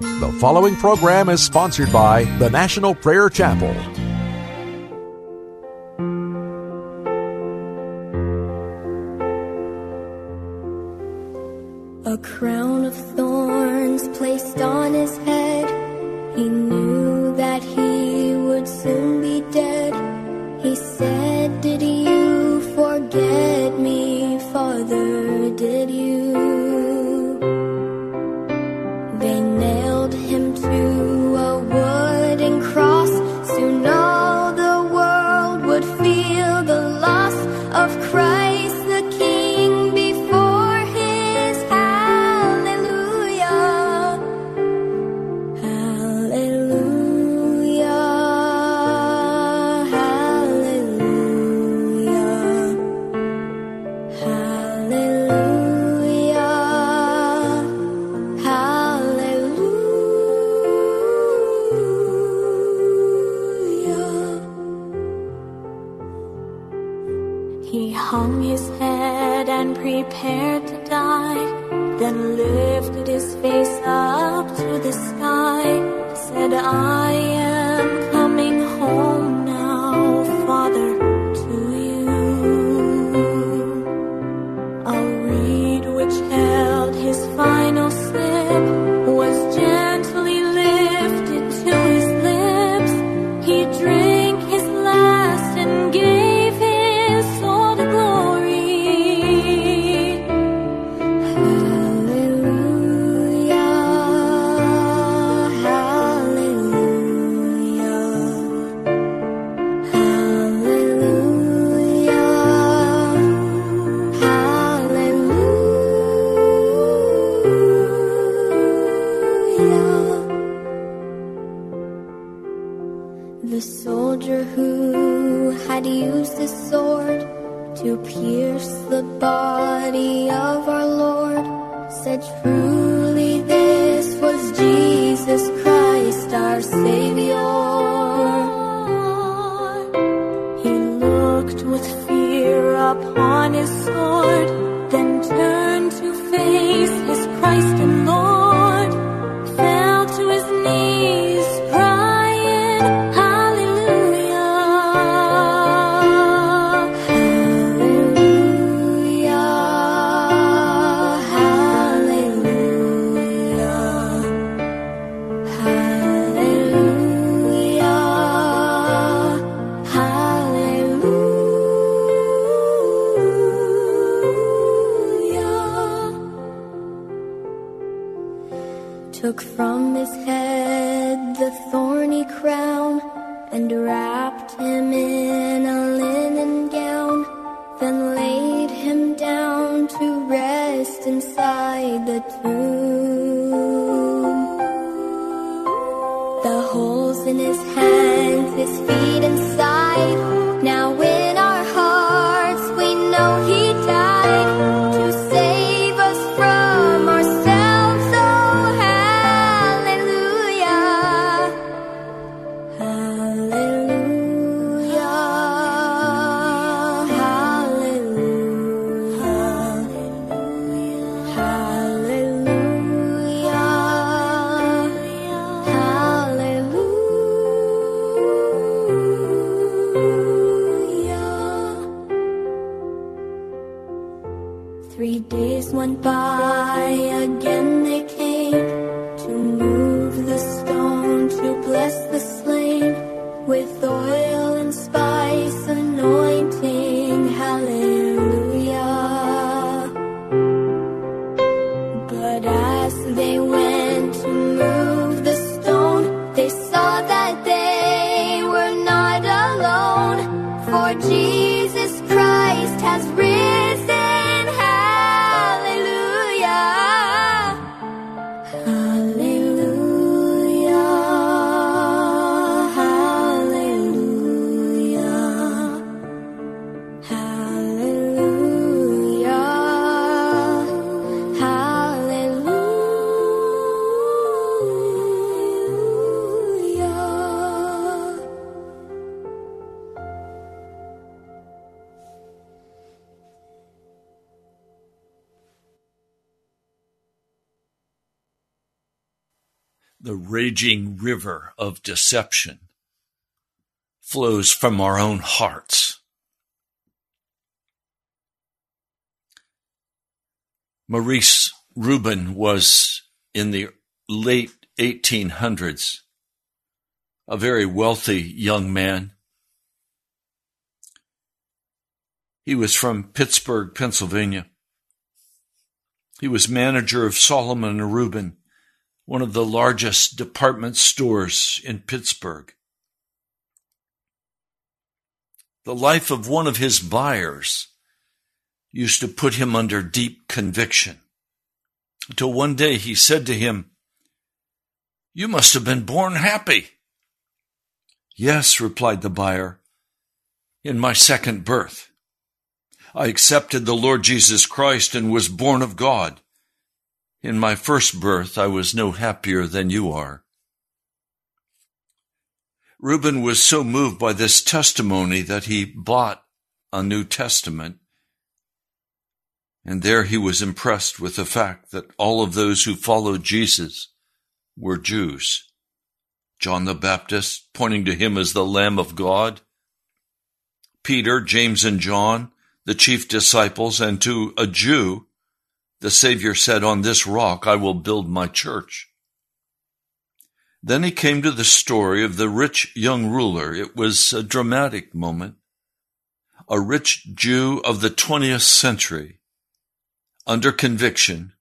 The following program is sponsored by the National Prayer Chapel. A crown. Raging river of deception flows from our own hearts. Maurice Ruben was in the late 1800s a very wealthy young man. He was from Pittsburgh, Pennsylvania. He was manager of Solomon and Ruben, one of the largest department stores in Pittsburgh. The life of one of his buyers used to put him under deep conviction. Until one day he said to him, You must have been born happy. Yes, replied the buyer, in my second birth. I accepted the Lord Jesus Christ and was born of God. In my first birth, I was no happier than you are. Ruben was so moved by this testimony that he bought a New Testament. And there he was impressed with the fact that all of those who followed Jesus were Jews. John the Baptist, pointing to him as the Lamb of God, Peter, James, and John, the chief disciples, and to a Jew, the Savior said, On this rock I will build my church. Then he came to the story of the rich young ruler. It was a dramatic moment. A rich Jew of the 20th century, under conviction,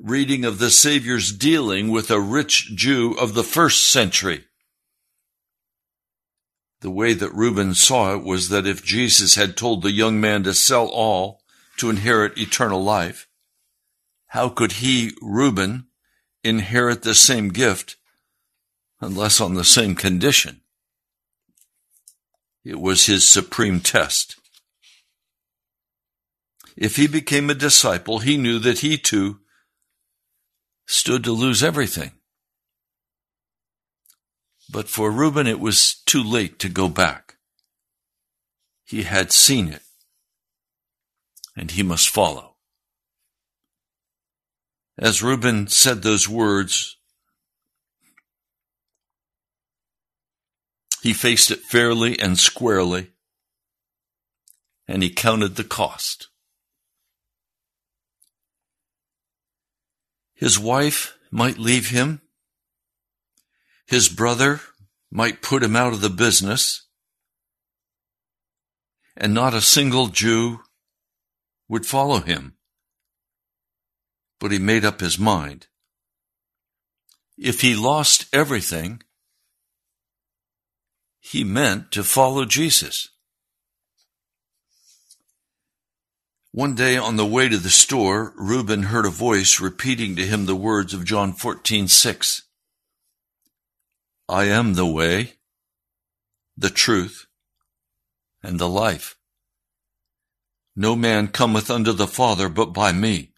reading of the Savior's dealing with a rich Jew of the first century. The way that Ruben saw it was that if Jesus had told the young man to sell all to inherit eternal life, how could he, Ruben, inherit the same gift unless on the same condition? It was his supreme test. If he became a disciple, he knew that he too stood to lose everything. But for Ruben, it was too late to go back. He had seen it, and he must follow. As Ruben said those words, he faced it fairly and squarely, and he counted the cost. His wife might leave him. His brother might put him out of the business. And not a single Jew would follow him. But he made up his mind. If he lost everything, he meant to follow Jesus. One day on the way to the store, Ruben heard a voice repeating to him the words of John 14:6. I am the way, the truth, and the life. No man cometh unto the Father but by me.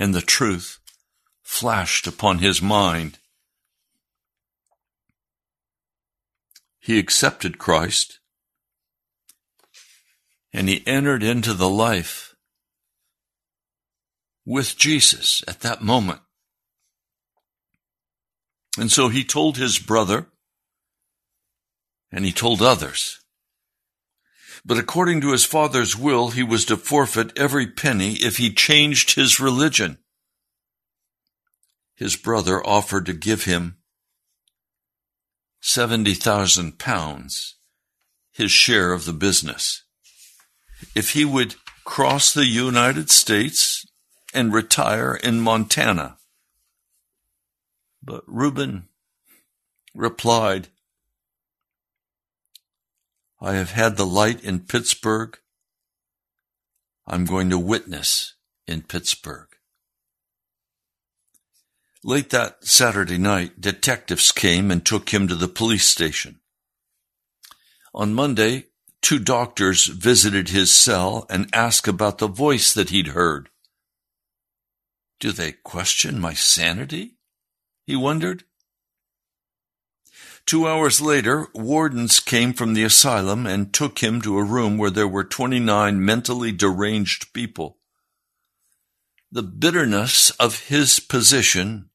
And the truth flashed upon his mind. He accepted Christ and he entered into the life with Jesus at that moment. And so he told his brother and he told others. But according to his father's will, he was to forfeit every penny if he changed his religion. His brother offered to give him 70,000 pounds, his share of the business if he would cross the United States and retire in Montana. But Ruben replied, I have had the light in Pittsburgh. I'm going to witness in Pittsburgh. Late that Saturday night, detectives came and took him to the police station. On Monday, two doctors visited his cell and asked about the voice that he'd heard. Do they question my sanity? He wondered. Two hours later, wardens came from the asylum and took him to a room where there were 29 mentally deranged people. The bitterness of his position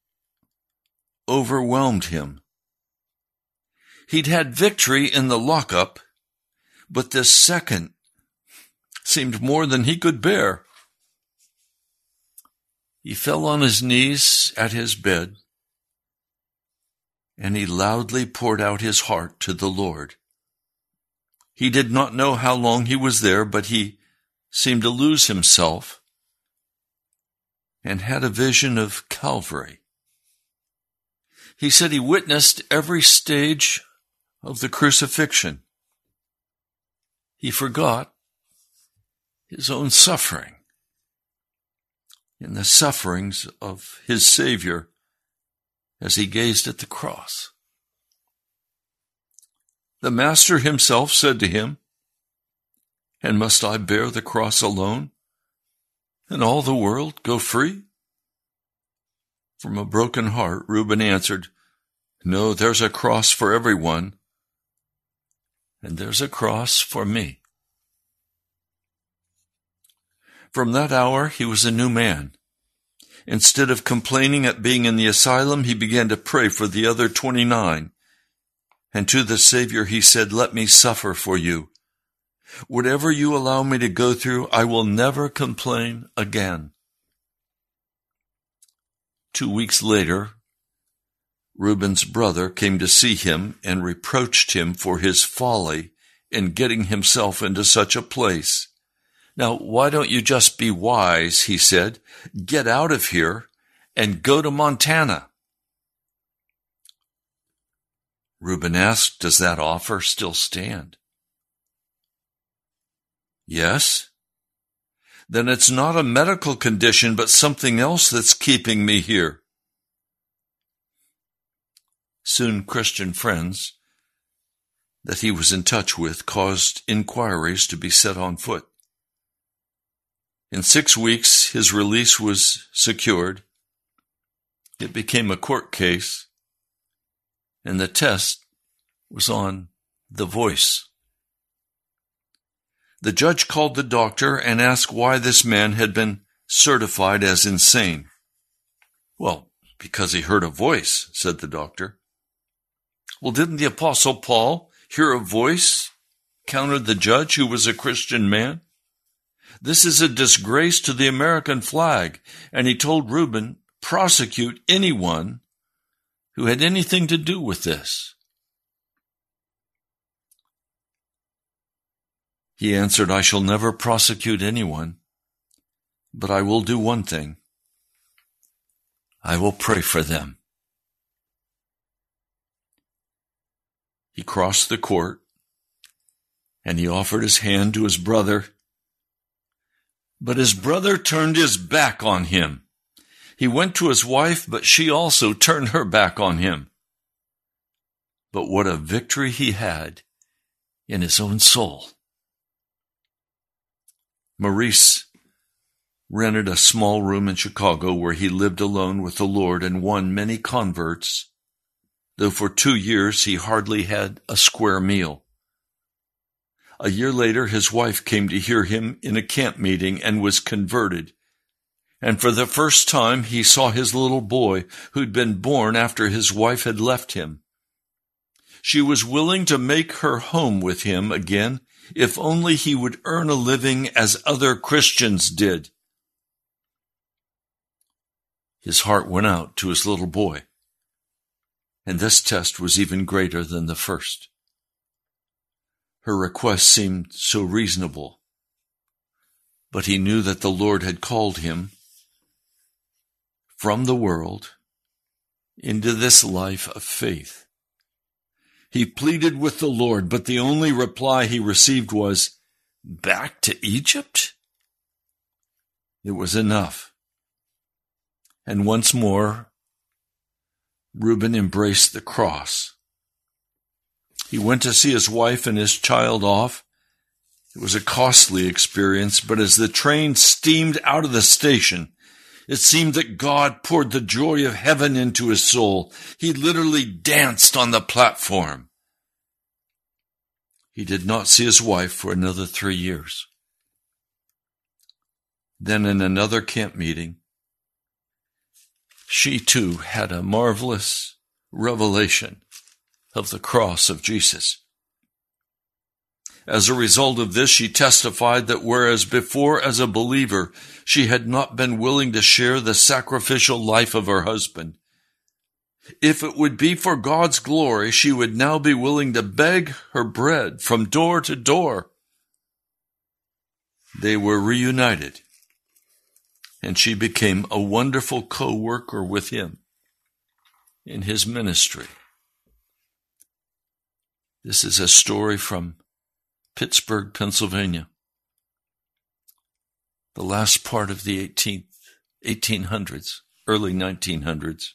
overwhelmed him. He'd had victory in the lockup, but this second seemed more than he could bear. He fell on his knees at his bed, and he loudly poured out his heart to the Lord. He did not know how long he was there, but he seemed to lose himself and had a vision of Calvary. He said he witnessed every stage of the crucifixion. He forgot his own suffering in the sufferings of his Savior as he gazed at the cross. The Master himself said to him, And must I bear the cross alone, and all the world go free? From a broken heart, Ruben answered, No, there's a cross for everyone, and there's a cross for me. From that hour, he was a new man. Instead of complaining at being in the asylum, he began to pray for the other 29. And to the Savior, he said, Let me suffer for you. Whatever you allow me to go through, I will never complain again. Two weeks later, Ruben's brother came to see him and reproached him for his folly in getting himself into such a place. Now, why don't you just be wise? He said. Get out of here and go to Montana. Ruben asked, Does that offer still stand? Yes. Then it's not a medical condition, but something else that's keeping me here. Soon Christian friends that he was in touch with caused inquiries to be set on foot. In six weeks, his release was secured. It became a court case, and the test was on the voice. The judge called the doctor and asked why this man had been certified as insane. Well, because he heard a voice, said the doctor. Well, didn't the apostle Paul hear a voice? countered the judge who was a Christian man. This is a disgrace to the American flag. And he told Ruben, prosecute anyone who had anything to do with this. He answered, I shall never prosecute anyone, but I will do one thing. I will pray for them. He crossed the court and he offered his hand to his brother. But his brother turned his back on him. He went to his wife, but she also turned her back on him. But what a victory he had in his own soul. Maurice rented a small room in Chicago where he lived alone with the Lord and won many converts, though for two years he hardly had a square meal. A year later, his wife came to hear him in a camp meeting and was converted. And for the first time, he saw his little boy who'd been born after his wife had left him. She was willing to make her home with him again if only he would earn a living as other Christians did. His heart went out to his little boy. And this test was even greater than the first. Her request seemed so reasonable, but he knew that the Lord had called him from the world into this life of faith. He pleaded with the Lord, but the only reply he received was, Back to Egypt? It was enough. And once more, Ruben embraced the cross. He went to see his wife and his child off. It was a costly experience, but as the train steamed out of the station, it seemed that God poured the joy of heaven into his soul. He literally danced on the platform. He did not see his wife for another three years. Then in another camp meeting, she too had a marvelous revelation of the cross of Jesus. As a result of this, she testified that whereas before as a believer, she had not been willing to share the sacrificial life of her husband, if it would be for God's glory, she would now be willing to beg her bread from door to door. They were reunited, and she became a wonderful co-worker with him in his ministry. This is a story from Pittsburgh, Pennsylvania. The last part of the 18th, 1800s, early 1900s.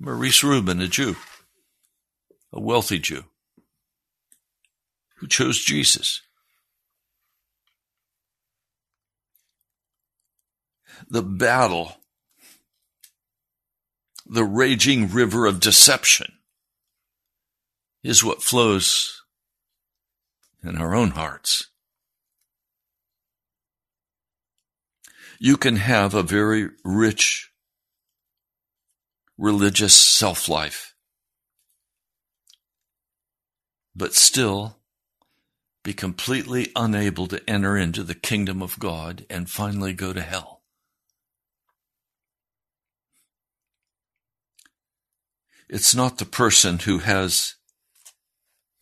Maurice Ruben, a Jew, a wealthy Jew, who chose Jesus. The battle, the raging river of deception, is what flows in our own hearts. You can have a very rich religious self life, but still be completely unable to enter into the kingdom of God and finally go to hell. It's not the person who has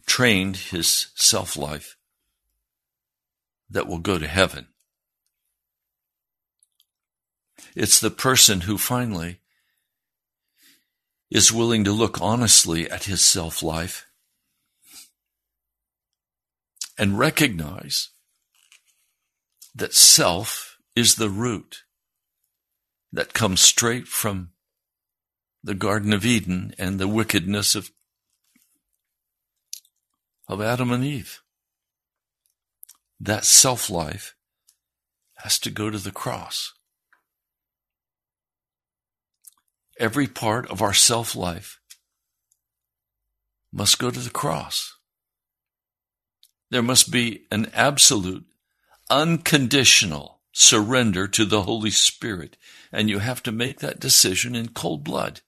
trained his self life that will go to heaven. It's the person who finally is willing to look honestly at his self life and recognize that self is the root that comes straight from the Garden of Eden and the wickedness of, of Adam and Eve. That self life has to go to the cross. every part of our self life must go to the cross. There must be an absolute, unconditional surrender to the Holy Spirit. And you have to make that decision in cold blood,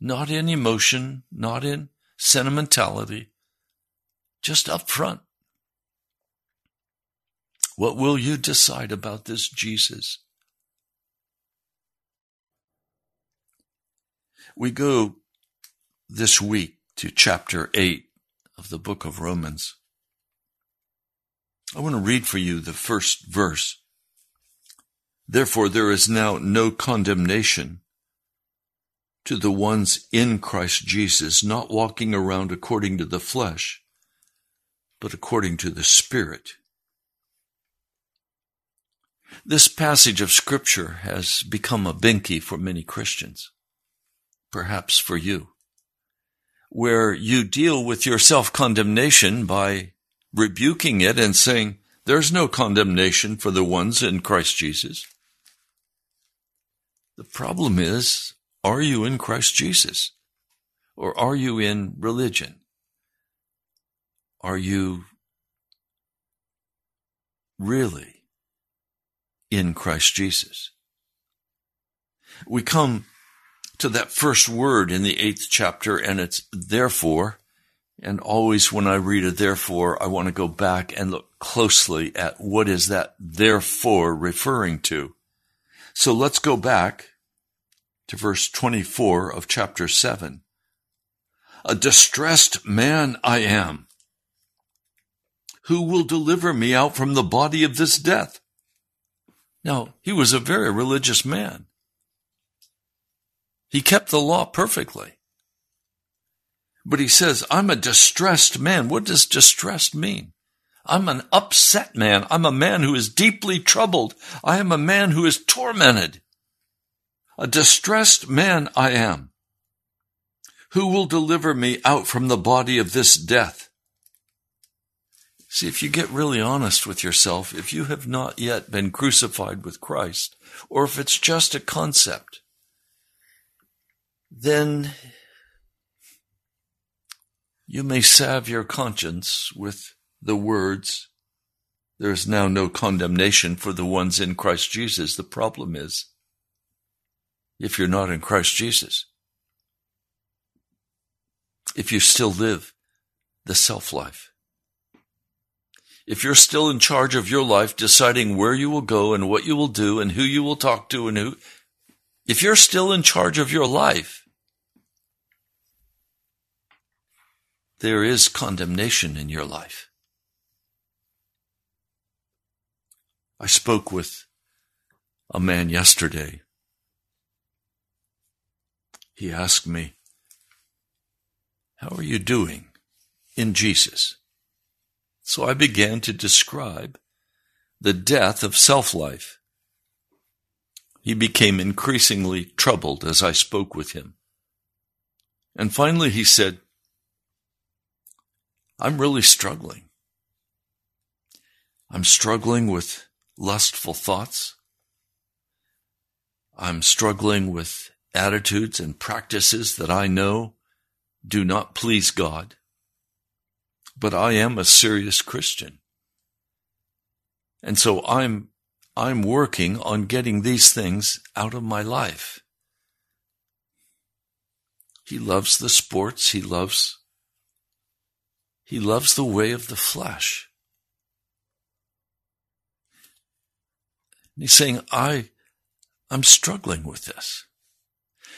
not in emotion, not in sentimentality, just up front. What will you decide about this Jesus? We go this week to chapter 8 of the book of Romans. I want to read for you the first verse. Therefore, there is now no condemnation to the ones in Christ Jesus, not walking around according to the flesh, but according to the Spirit. This passage of Scripture has become a binky for many Christians perhaps for you, where you deal with your self-condemnation by rebuking it and saying, there's no condemnation for the ones in Christ Jesus. The problem is, are you in Christ Jesus? Or are you in religion? Are you really in Christ Jesus? We come to that first word in the eighth chapter, and it's therefore. And always when I read a therefore, I want to go back and look closely at what is that therefore referring to. So let's go back to verse 24 of chapter 7. A distressed man I am. Who will deliver me out from the body of this death? Now, he was a very religious man. He kept the law perfectly. But he says, I'm a distressed man. What does distressed mean? I'm an upset man. I'm a man who is deeply troubled. I am a man who is tormented. A distressed man I am. Who will deliver me out from the body of this death? See, if you get really honest with yourself, if you have not yet been crucified with Christ, or if it's just a concept, then you may salve your conscience with the words, There is now no condemnation for the ones in Christ Jesus. The problem is, if you're not in Christ Jesus. If you still live the self life. If you're still in charge of your life, deciding where you will go and what you will do and who you will talk to and who, if you're still in charge of your life, there is condemnation in your life. I spoke with a man yesterday. He asked me, How are you doing in Jesus? So I began to describe the death of self life. He became increasingly troubled as I spoke with him. And finally he said, I'm really struggling. I'm struggling with lustful thoughts. I'm struggling with attitudes and practices that I know do not please God. But I am a serious Christian. And so I'm, I'm working on getting these things out of my life. He loves the sports. He loves, he loves the way of the flesh. And he's saying, I, I'm struggling with this.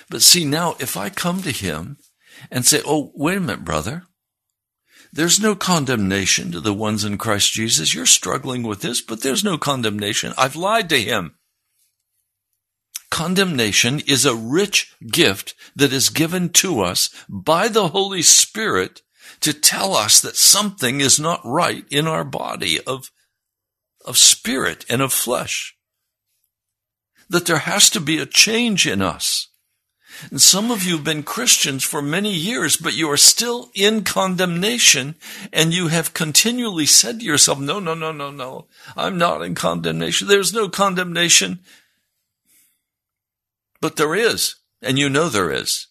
But see, now if I come to him and say, Oh, wait a minute, brother. There's no condemnation to the ones in Christ Jesus. You're struggling with this, but there's no condemnation. I've lied to him. Condemnation is a rich gift that is given to us by the Holy Spirit to tell us that something is not right in our body of, of spirit and of flesh that there has to be a change in us. And some of you have been Christians for many years, but you are still in condemnation and you have continually said to yourself, no, no, no, no, no, I'm not in condemnation. There's no condemnation. But there is, and you know there is.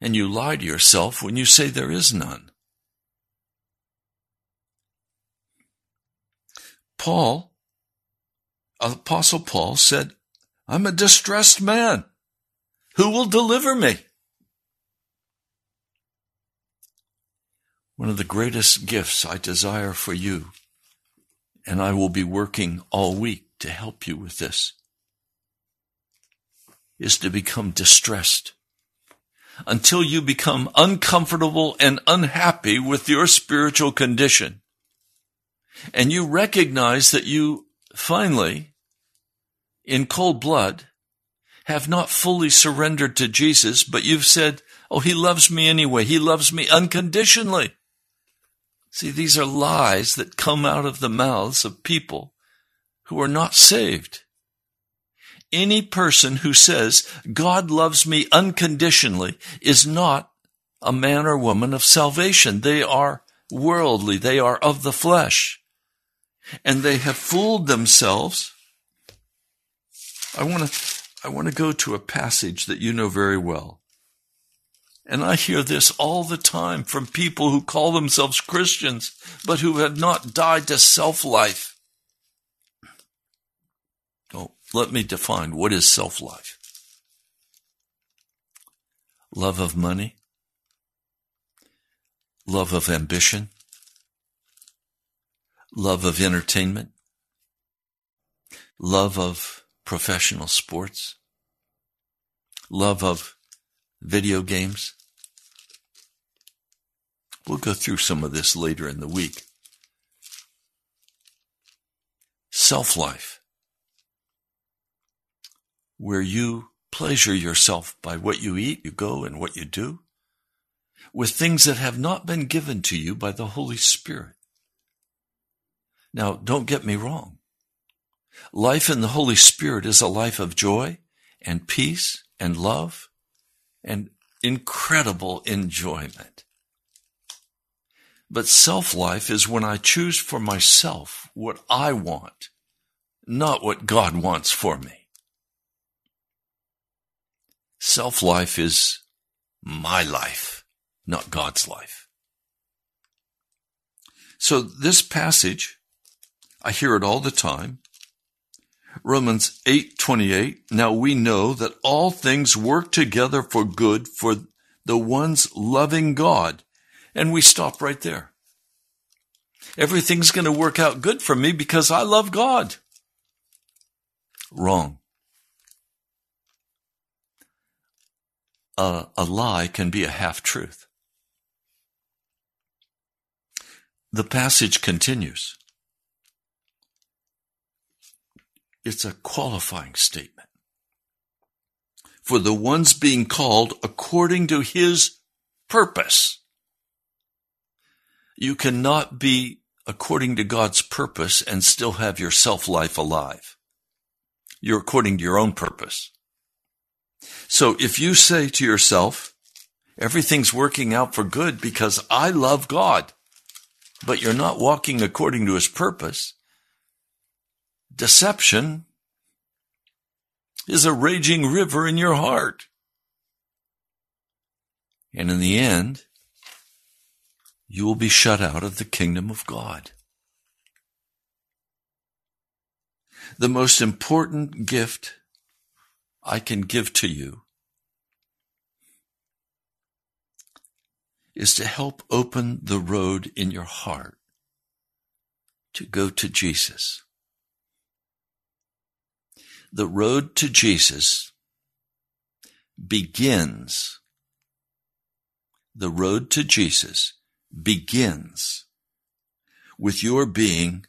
And you lie to yourself when you say there is none. Paul Apostle Paul said, I'm a distressed man. Who will deliver me? One of the greatest gifts I desire for you, and I will be working all week to help you with this, is to become distressed until you become uncomfortable and unhappy with your spiritual condition. And you recognize that you finally in cold blood have not fully surrendered to Jesus, but you've said, Oh, he loves me anyway. He loves me unconditionally. See, these are lies that come out of the mouths of people who are not saved. Any person who says, God loves me unconditionally is not a man or woman of salvation. They are worldly. They are of the flesh. And they have fooled themselves I want to, I want to go to a passage that you know very well. And I hear this all the time from people who call themselves Christians, but who have not died to self life. Oh, let me define what is self life love of money, love of ambition, love of entertainment, love of professional sports, love of video games. We'll go through some of this later in the week. Self life, where you pleasure yourself by what you eat, you go, and what you do, with things that have not been given to you by the Holy Spirit. Now, don't get me wrong. Life in the Holy Spirit is a life of joy and peace and love and incredible enjoyment. But self life is when I choose for myself what I want, not what God wants for me. Self life is my life, not God's life. So this passage, I hear it all the time Romans 8:28 Now we know that all things work together for good for the ones loving God. And we stop right there. Everything's going to work out good for me because I love God. Wrong. A, a lie can be a half truth. The passage continues. It's a qualifying statement. For the ones being called according to his purpose. You cannot be according to God's purpose and still have your self life alive. You're according to your own purpose. So if you say to yourself, everything's working out for good because I love God, but you're not walking according to his purpose, deception is a raging river in your heart. And in the end, you will be shut out of the kingdom of God. The most important gift I can give to you is to help open the road in your heart to go to Jesus. The road to Jesus begins, the road to Jesus begins with your being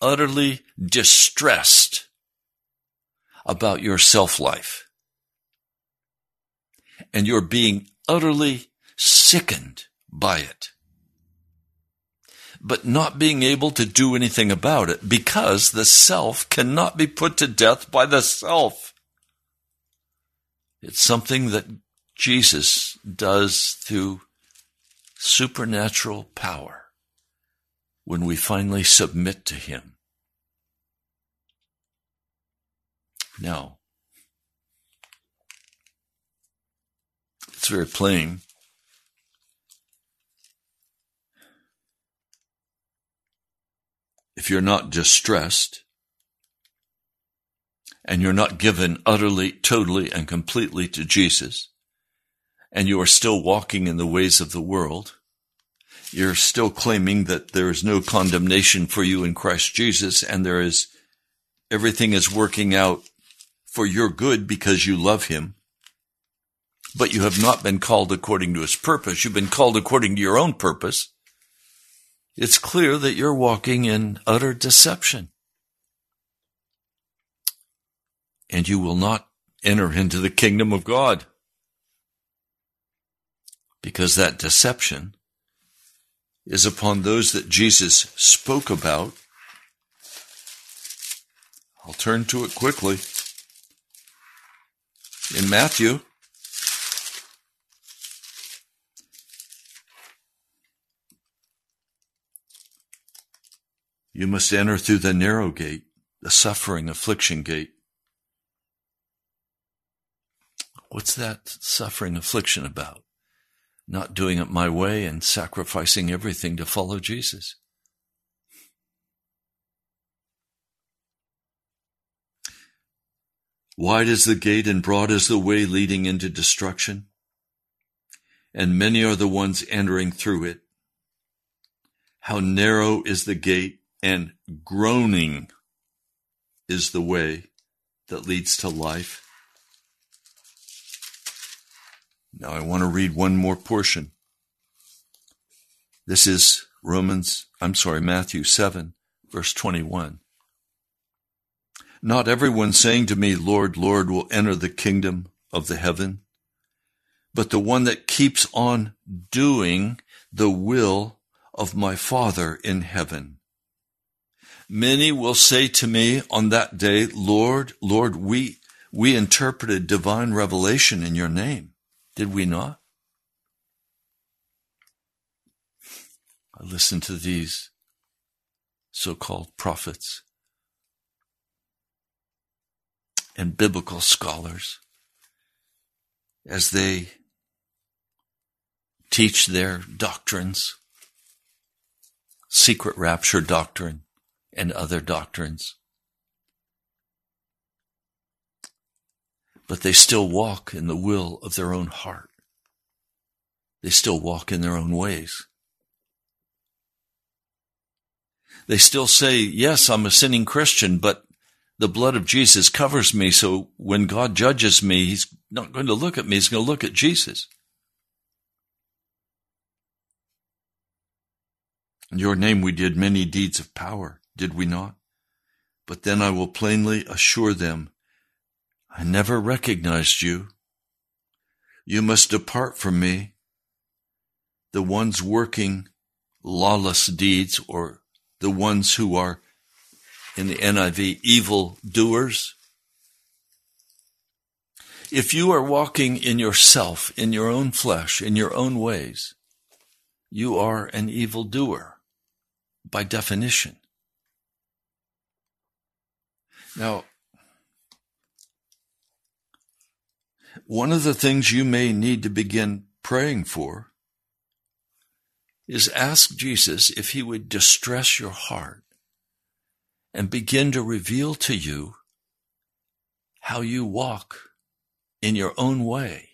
utterly distressed about your self life. And you're being utterly sickened by it. But not being able to do anything about it because the self cannot be put to death by the self. It's something that Jesus does through supernatural power when we finally submit to Him. Now, it's very plain. If you're not distressed and you're not given utterly, totally, and completely to Jesus, and you are still walking in the ways of the world, you're still claiming that there is no condemnation for you in Christ Jesus and there is everything is working out for your good because you love him, but you have not been called according to his purpose. You've been called according to your own purpose. It's clear that you're walking in utter deception. And you will not enter into the kingdom of God because that deception is upon those that Jesus spoke about. I'll turn to it quickly. In Matthew, you must enter through the narrow gate, the suffering affliction gate. What's that suffering affliction about? not doing it my way and sacrificing everything to follow Jesus. Wide is the gate and broad is the way leading into destruction, and many are the ones entering through it. How narrow is the gate and groaning is the way that leads to life now I want to read one more portion. This is Romans, I'm sorry, Matthew 7, verse 21. Not everyone saying to me, Lord, Lord, will enter the kingdom of the heaven, but the one that keeps on doing the will of my Father in heaven. Many will say to me on that day, Lord, Lord, we, we interpreted divine revelation in your name did we not? I listened to these so called prophets and biblical scholars as they teach their doctrines, secret rapture doctrine, and other doctrines. but they still walk in the will of their own heart. They still walk in their own ways. They still say, yes, I'm a sinning Christian, but the blood of Jesus covers me. So when God judges me, he's not going to look at me. He's going to look at Jesus. In your name we did many deeds of power, did we not? But then I will plainly assure them, I never recognized you. You must depart from me. The ones working lawless deeds or the ones who are in the NIV evil doers. If you are walking in yourself, in your own flesh, in your own ways, you are an evil doer by definition. Now, one of the things you may need to begin praying for is ask Jesus if he would distress your heart and begin to reveal to you how you walk in your own way,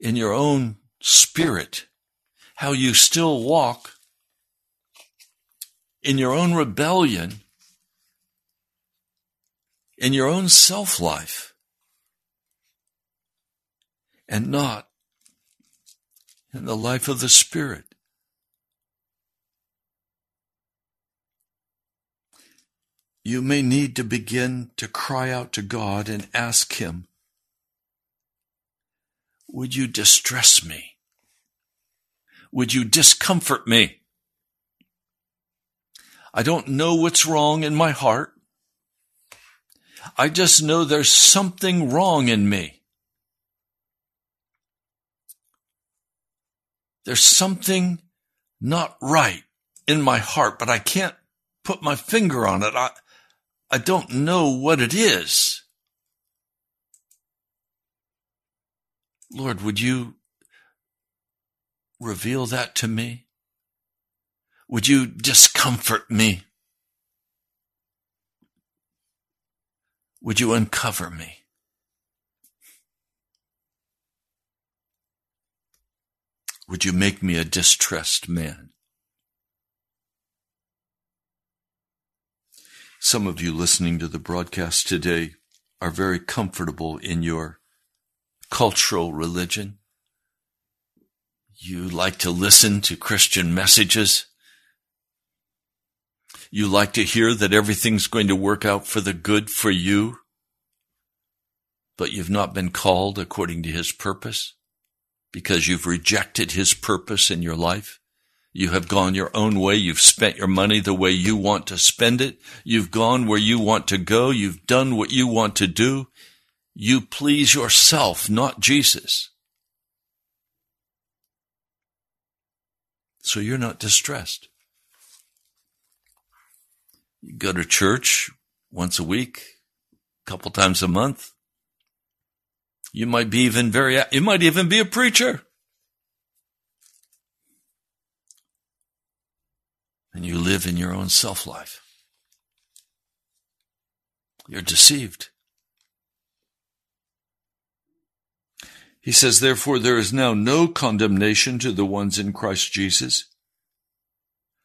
in your own spirit, how you still walk in your own rebellion in your own self life and not in the life of the Spirit. You may need to begin to cry out to God and ask Him, Would you distress me? Would you discomfort me? I don't know what's wrong in my heart. I just know there's something wrong in me. There's something not right in my heart, but I can't put my finger on it. I, I don't know what it is. Lord, would you reveal that to me? Would you discomfort me? Would you uncover me? Would you make me a distressed man? Some of you listening to the broadcast today are very comfortable in your cultural religion. You like to listen to Christian messages. You like to hear that everything's going to work out for the good for you, but you've not been called according to his purpose because you've rejected his purpose in your life. You have gone your own way. You've spent your money the way you want to spend it. You've gone where you want to go. You've done what you want to do. You please yourself, not Jesus. So you're not distressed. You go to church once a week, a couple times a month. You might be even very, you might even be a preacher. And you live in your own self life. You're deceived. He says, therefore, there is now no condemnation to the ones in Christ Jesus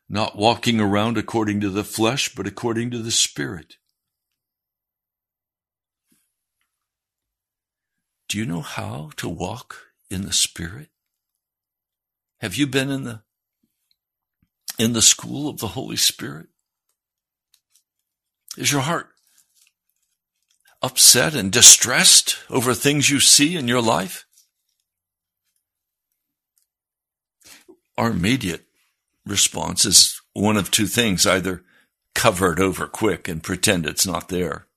not walking around according to the flesh, but according to the Spirit. Do you know how to walk in the Spirit? Have you been in the in the school of the Holy Spirit? Is your heart upset and distressed over things you see in your life? Our immediate response is one of two things either cover it over quick and pretend it's not there,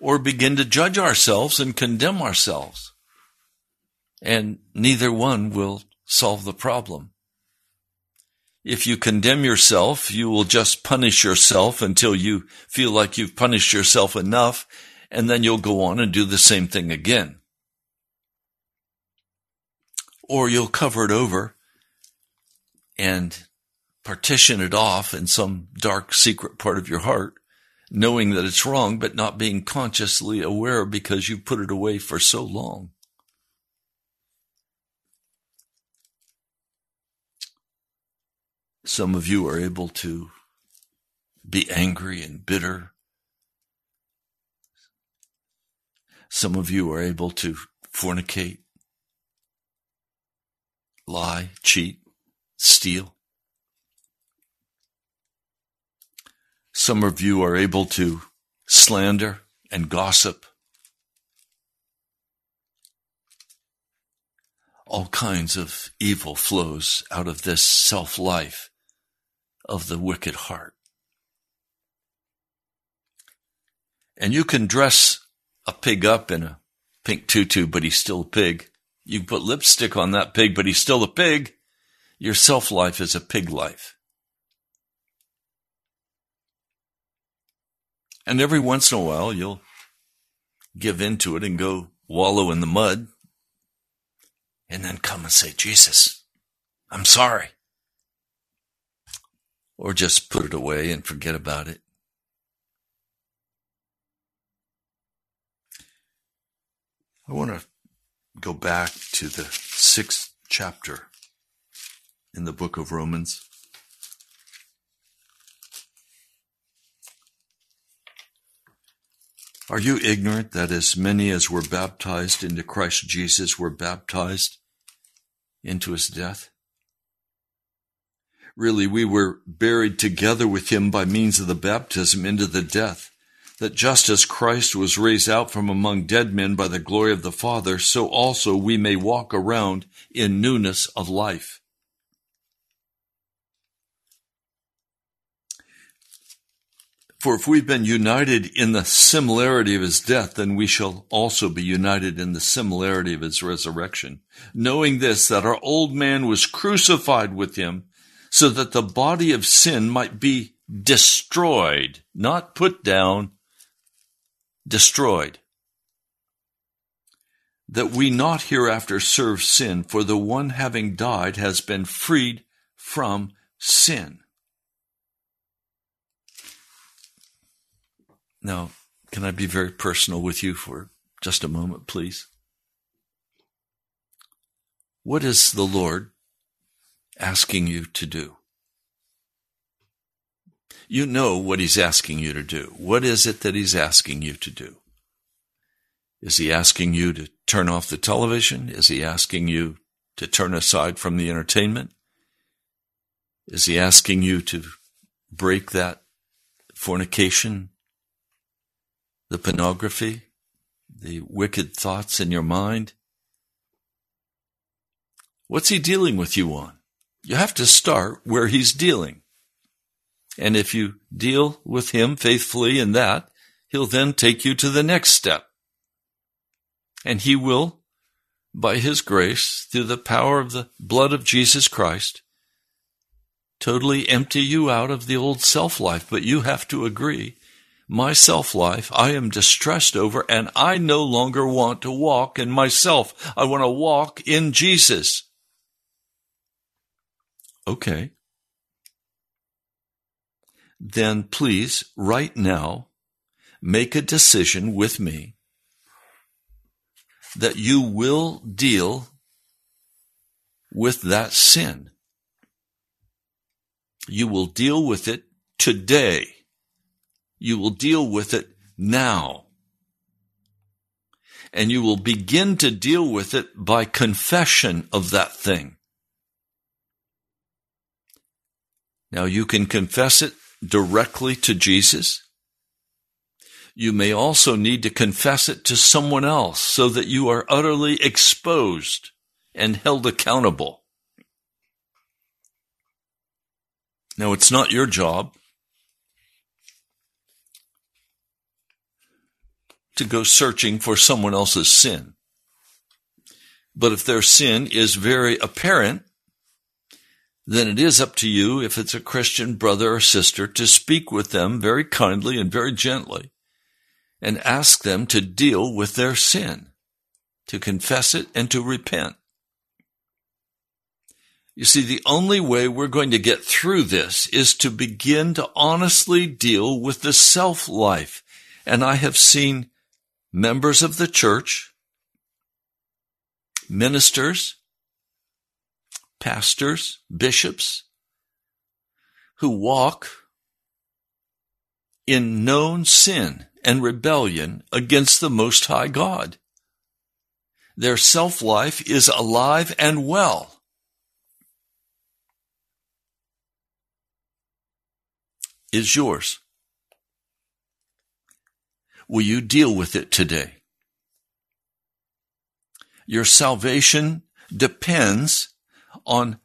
or begin to judge ourselves and condemn ourselves. And neither one will solve the problem. If you condemn yourself, you will just punish yourself until you feel like you've punished yourself enough, and then you'll go on and do the same thing again. Or you'll cover it over and partition it off in some dark secret part of your heart knowing that it's wrong, but not being consciously aware because you've put it away for so long. Some of you are able to be angry and bitter. Some of you are able to fornicate, lie, cheat, steal. Some of you are able to slander and gossip. All kinds of evil flows out of this self life of the wicked heart. And you can dress a pig up in a pink tutu, but he's still a pig. You can put lipstick on that pig, but he's still a pig. Your self life is a pig life. And every once in a while, you'll give in to it and go wallow in the mud and then come and say, Jesus, I'm sorry. Or just put it away and forget about it. I want to go back to the sixth chapter in the book of Romans. Are you ignorant that as many as were baptized into Christ Jesus were baptized into his death? Really, we were buried together with him by means of the baptism into the death, that just as Christ was raised out from among dead men by the glory of the Father, so also we may walk around in newness of life. For if we've been united in the similarity of his death, then we shall also be united in the similarity of his resurrection. Knowing this, that our old man was crucified with him, so that the body of sin might be destroyed, not put down, destroyed. That we not hereafter serve sin, for the one having died has been freed from sin. Now, can I be very personal with you for just a moment, please? What is the Lord asking you to do? You know what He's asking you to do. What is it that He's asking you to do? Is He asking you to turn off the television? Is He asking you to turn aside from the entertainment? Is He asking you to break that fornication the pornography, the wicked thoughts in your mind? What's he dealing with you on? You have to start where he's dealing. And if you deal with him faithfully in that, he'll then take you to the next step. And he will, by his grace, through the power of the blood of Jesus Christ, totally empty you out of the old self life. But you have to agree my self life I am distressed over, and I no longer want to walk in myself. I want to walk in Jesus. Okay. Then please, right now, make a decision with me that you will deal with that sin. You will deal with it today you will deal with it now. And you will begin to deal with it by confession of that thing. Now you can confess it directly to Jesus. You may also need to confess it to someone else so that you are utterly exposed and held accountable. Now it's not your job to go searching for someone else's sin. But if their sin is very apparent, then it is up to you, if it's a Christian brother or sister, to speak with them very kindly and very gently and ask them to deal with their sin, to confess it and to repent. You see, the only way we're going to get through this is to begin to honestly deal with the self life. And I have seen members of the church, ministers, pastors, bishops, who walk in known sin and rebellion against the Most High God. Their self life is alive and well. is yours. Will you deal with it today? Your salvation depends on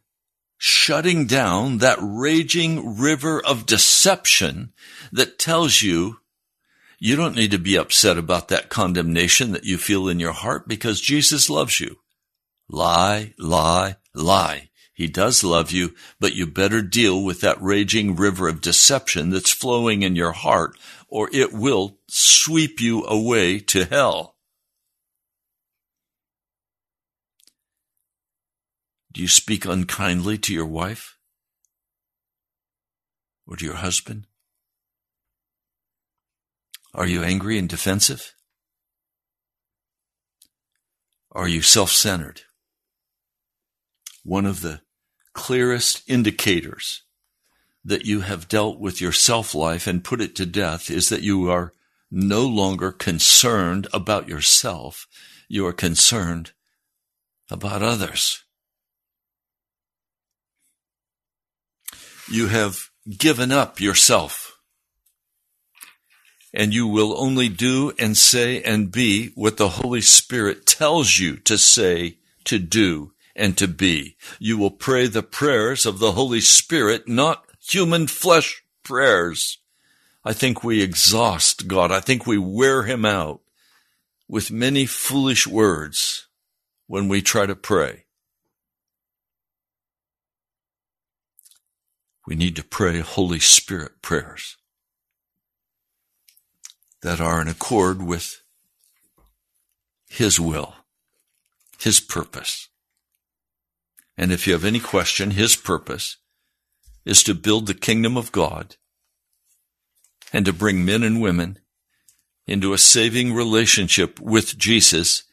shutting down that raging river of deception that tells you you don't need to be upset about that condemnation that you feel in your heart because Jesus loves you. Lie, lie, lie. He does love you, but you better deal with that raging river of deception that's flowing in your heart, or it will sweep you away to hell. Do you speak unkindly to your wife? Or to your husband? Are you angry and defensive? Are you self centered? one of the clearest indicators that you have dealt with your self life and put it to death is that you are no longer concerned about yourself. You are concerned about others. You have given up yourself and you will only do and say and be what the Holy Spirit tells you to say, to do, and to be. You will pray the prayers of the Holy Spirit, not human flesh prayers. I think we exhaust God. I think we wear him out with many foolish words when we try to pray. We need to pray Holy Spirit prayers that are in accord with His will, His purpose. And if you have any question, his purpose is to build the kingdom of God and to bring men and women into a saving relationship with Jesus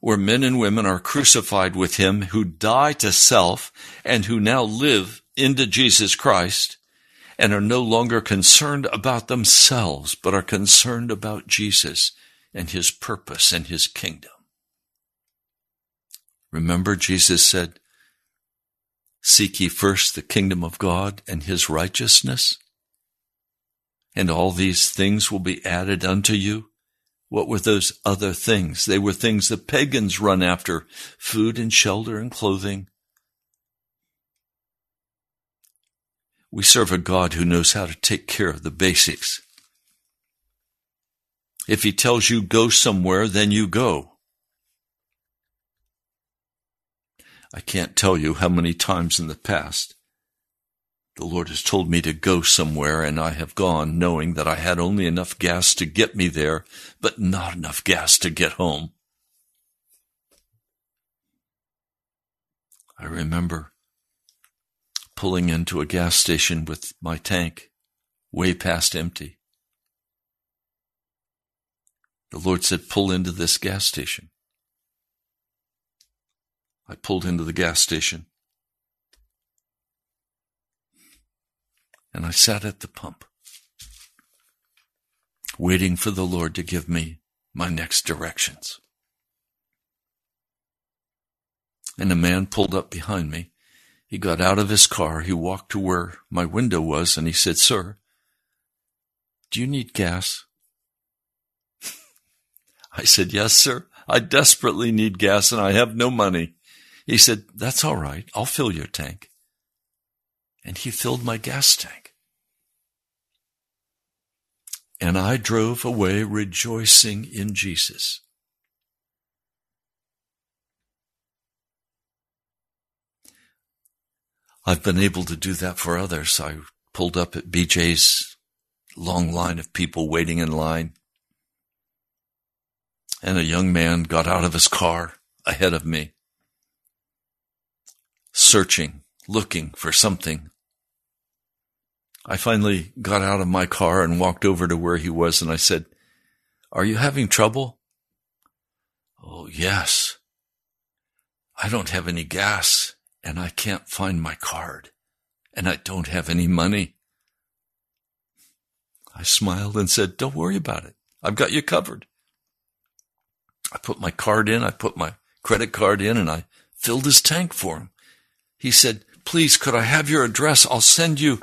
where men and women are crucified with him who die to self and who now live into Jesus Christ and are no longer concerned about themselves, but are concerned about Jesus and his purpose and his kingdom. Remember, Jesus said, Seek ye first the kingdom of God and his righteousness, and all these things will be added unto you. What were those other things? They were things the pagans run after food and shelter and clothing. We serve a God who knows how to take care of the basics. If he tells you go somewhere, then you go. I can't tell you how many times in the past the Lord has told me to go somewhere and I have gone knowing that I had only enough gas to get me there, but not enough gas to get home. I remember pulling into a gas station with my tank way past empty. The Lord said, pull into this gas station. I pulled into the gas station. And I sat at the pump, waiting for the Lord to give me my next directions. And a man pulled up behind me. He got out of his car. He walked to where my window was and he said, Sir, do you need gas? I said, Yes, sir. I desperately need gas and I have no money. He said, That's all right. I'll fill your tank. And he filled my gas tank. And I drove away rejoicing in Jesus. I've been able to do that for others. I pulled up at BJ's long line of people waiting in line. And a young man got out of his car ahead of me searching looking for something. I finally got out of my car and walked over to where he was and I said, Are you having trouble? Oh, yes. I don't have any gas and I can't find my card and I don't have any money. I smiled and said, Don't worry about it. I've got you covered. I put my card in, I put my credit card in, and I filled his tank for him. He said, Please, could I have your address? I'll send you,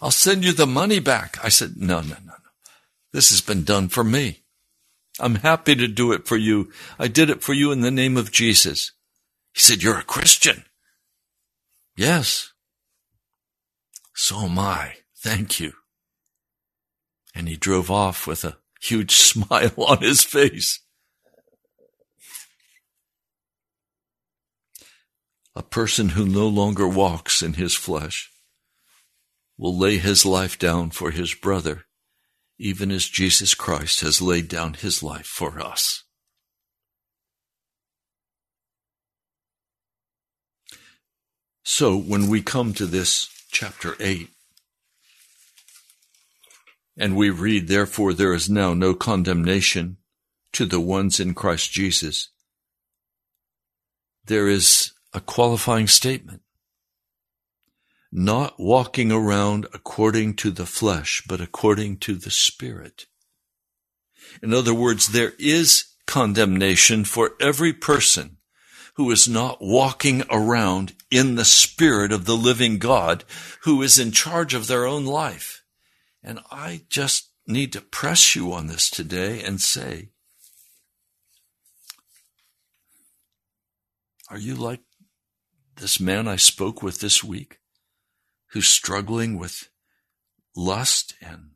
I'll send you the money back. I said, No, no, no, no. This has been done for me. I'm happy to do it for you. I did it for you in the name of Jesus. He said, You're a Christian. Yes. So am I. Thank you. And he drove off with a huge smile on his face. A person who no longer walks in his flesh will lay his life down for his brother, even as Jesus Christ has laid down his life for us. So when we come to this chapter 8, and we read, Therefore there is now no condemnation to the ones in Christ Jesus, there is a qualifying statement. Not walking around according to the flesh, but according to the Spirit. In other words, there is condemnation for every person who is not walking around in the Spirit of the living God who is in charge of their own life. And I just need to press you on this today and say, are you like this man I spoke with this week who's struggling with lust and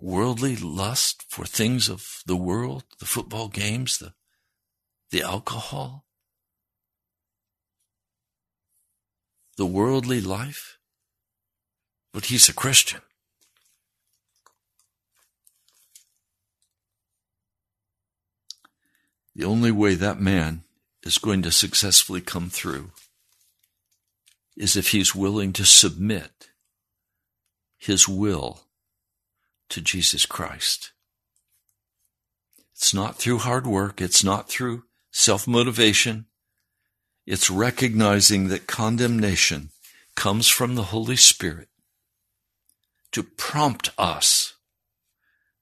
worldly lust for things of the world, the football games, the, the alcohol, the worldly life. But he's a Christian. The only way that man is going to successfully come through is if he's willing to submit his will to Jesus Christ. It's not through hard work. It's not through self motivation. It's recognizing that condemnation comes from the Holy Spirit to prompt us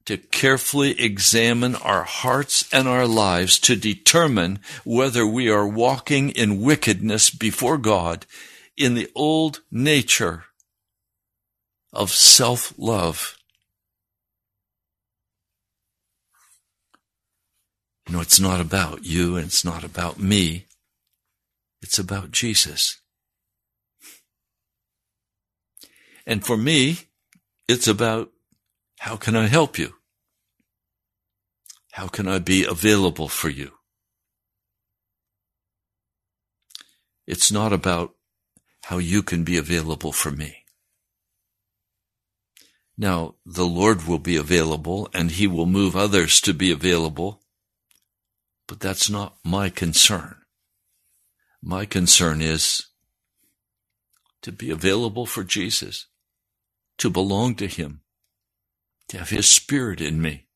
to carefully examine our hearts and our lives to determine whether we are walking in wickedness before God in the old nature of self-love. You know, it's not about you and it's not about me. It's about Jesus. And for me, it's about how can I help you? How can I be available for you? It's not about how you can be available for me. Now, the Lord will be available and He will move others to be available, but that's not my concern. My concern is to be available for Jesus, to belong to Him, to have His Spirit in me.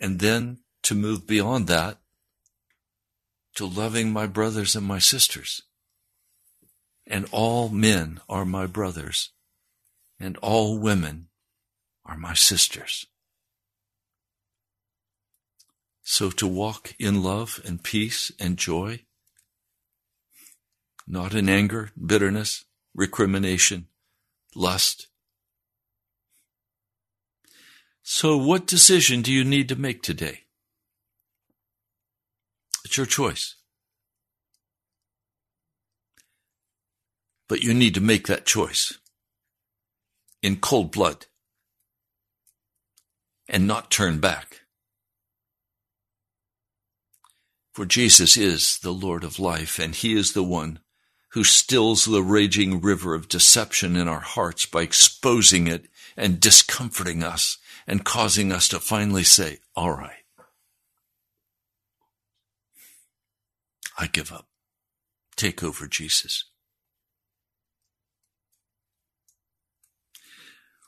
And then to move beyond that to loving my brothers and my sisters. And all men are my brothers, and all women are my sisters. So to walk in love and peace and joy, not in anger, bitterness, recrimination, lust, so, what decision do you need to make today? It's your choice. But you need to make that choice in cold blood and not turn back. For Jesus is the Lord of life, and He is the one who stills the raging river of deception in our hearts by exposing it and discomforting us and causing us to finally say, all right, I give up. Take over, Jesus.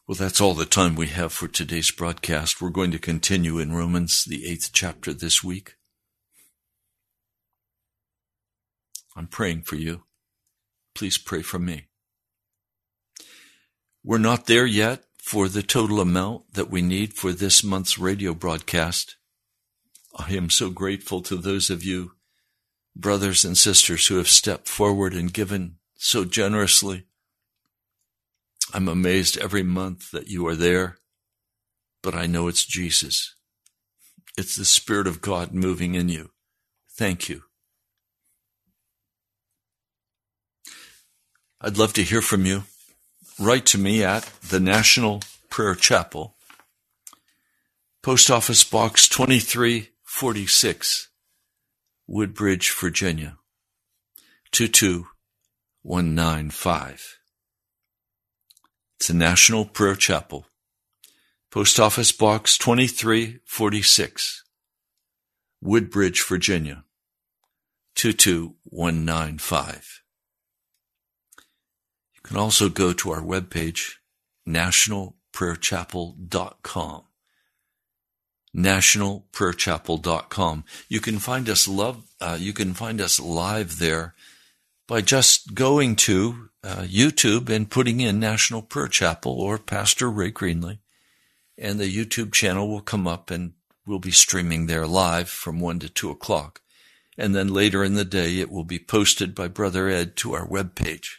Well, that's all the time we have for today's broadcast. We're going to continue in Romans, the eighth chapter this week. I'm praying for you. Please pray for me. We're not there yet for the total amount that we need for this month's radio broadcast. I am so grateful to those of you, brothers and sisters, who have stepped forward and given so generously. I'm amazed every month that you are there, but I know it's Jesus. It's the Spirit of God moving in you. Thank you. I'd love to hear from you. Write to me at the National Prayer Chapel, Post Office Box 2346, Woodbridge, Virginia 22195. It's the National Prayer Chapel, Post Office Box 2346, Woodbridge, Virginia 22195 can also go to our webpage, nationalprayerchapel.com. Nationalprayerchapel.com. You can find us love, uh, you can find us live there by just going to uh, YouTube and putting in National Prayer Chapel or Pastor Ray Greenley, and the YouTube channel will come up and we'll be streaming there live from 1 to 2 o'clock. And then later in the day, it will be posted by Brother Ed to our webpage.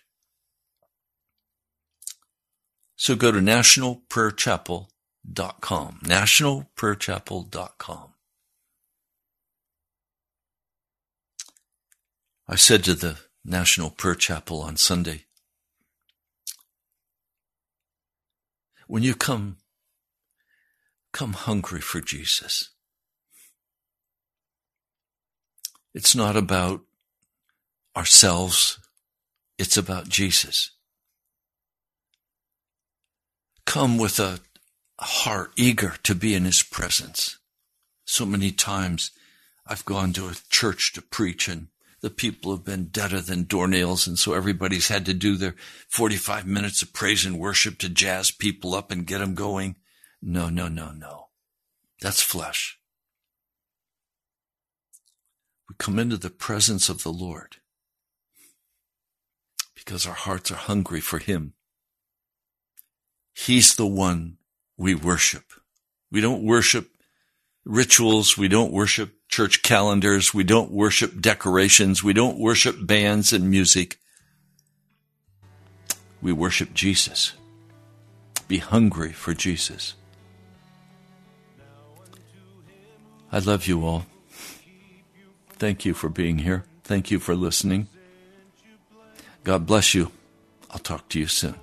So go to nationalprayerchapel.com. Nationalprayerchapel.com. I said to the National Prayer Chapel on Sunday, when you come, come hungry for Jesus. It's not about ourselves. It's about Jesus come with a heart eager to be in his presence. So many times I've gone to a church to preach and the people have been deader than doornails. And so everybody's had to do their 45 minutes of praise and worship to jazz people up and get them going. No, no, no, no. That's flesh. We come into the presence of the Lord because our hearts are hungry for Him. He's the one we worship. We don't worship rituals. We don't worship church calendars. We don't worship decorations. We don't worship bands and music. We worship Jesus. Be hungry for Jesus. I love you all. Thank you for being here. Thank you for listening. God bless you. I'll talk to you soon.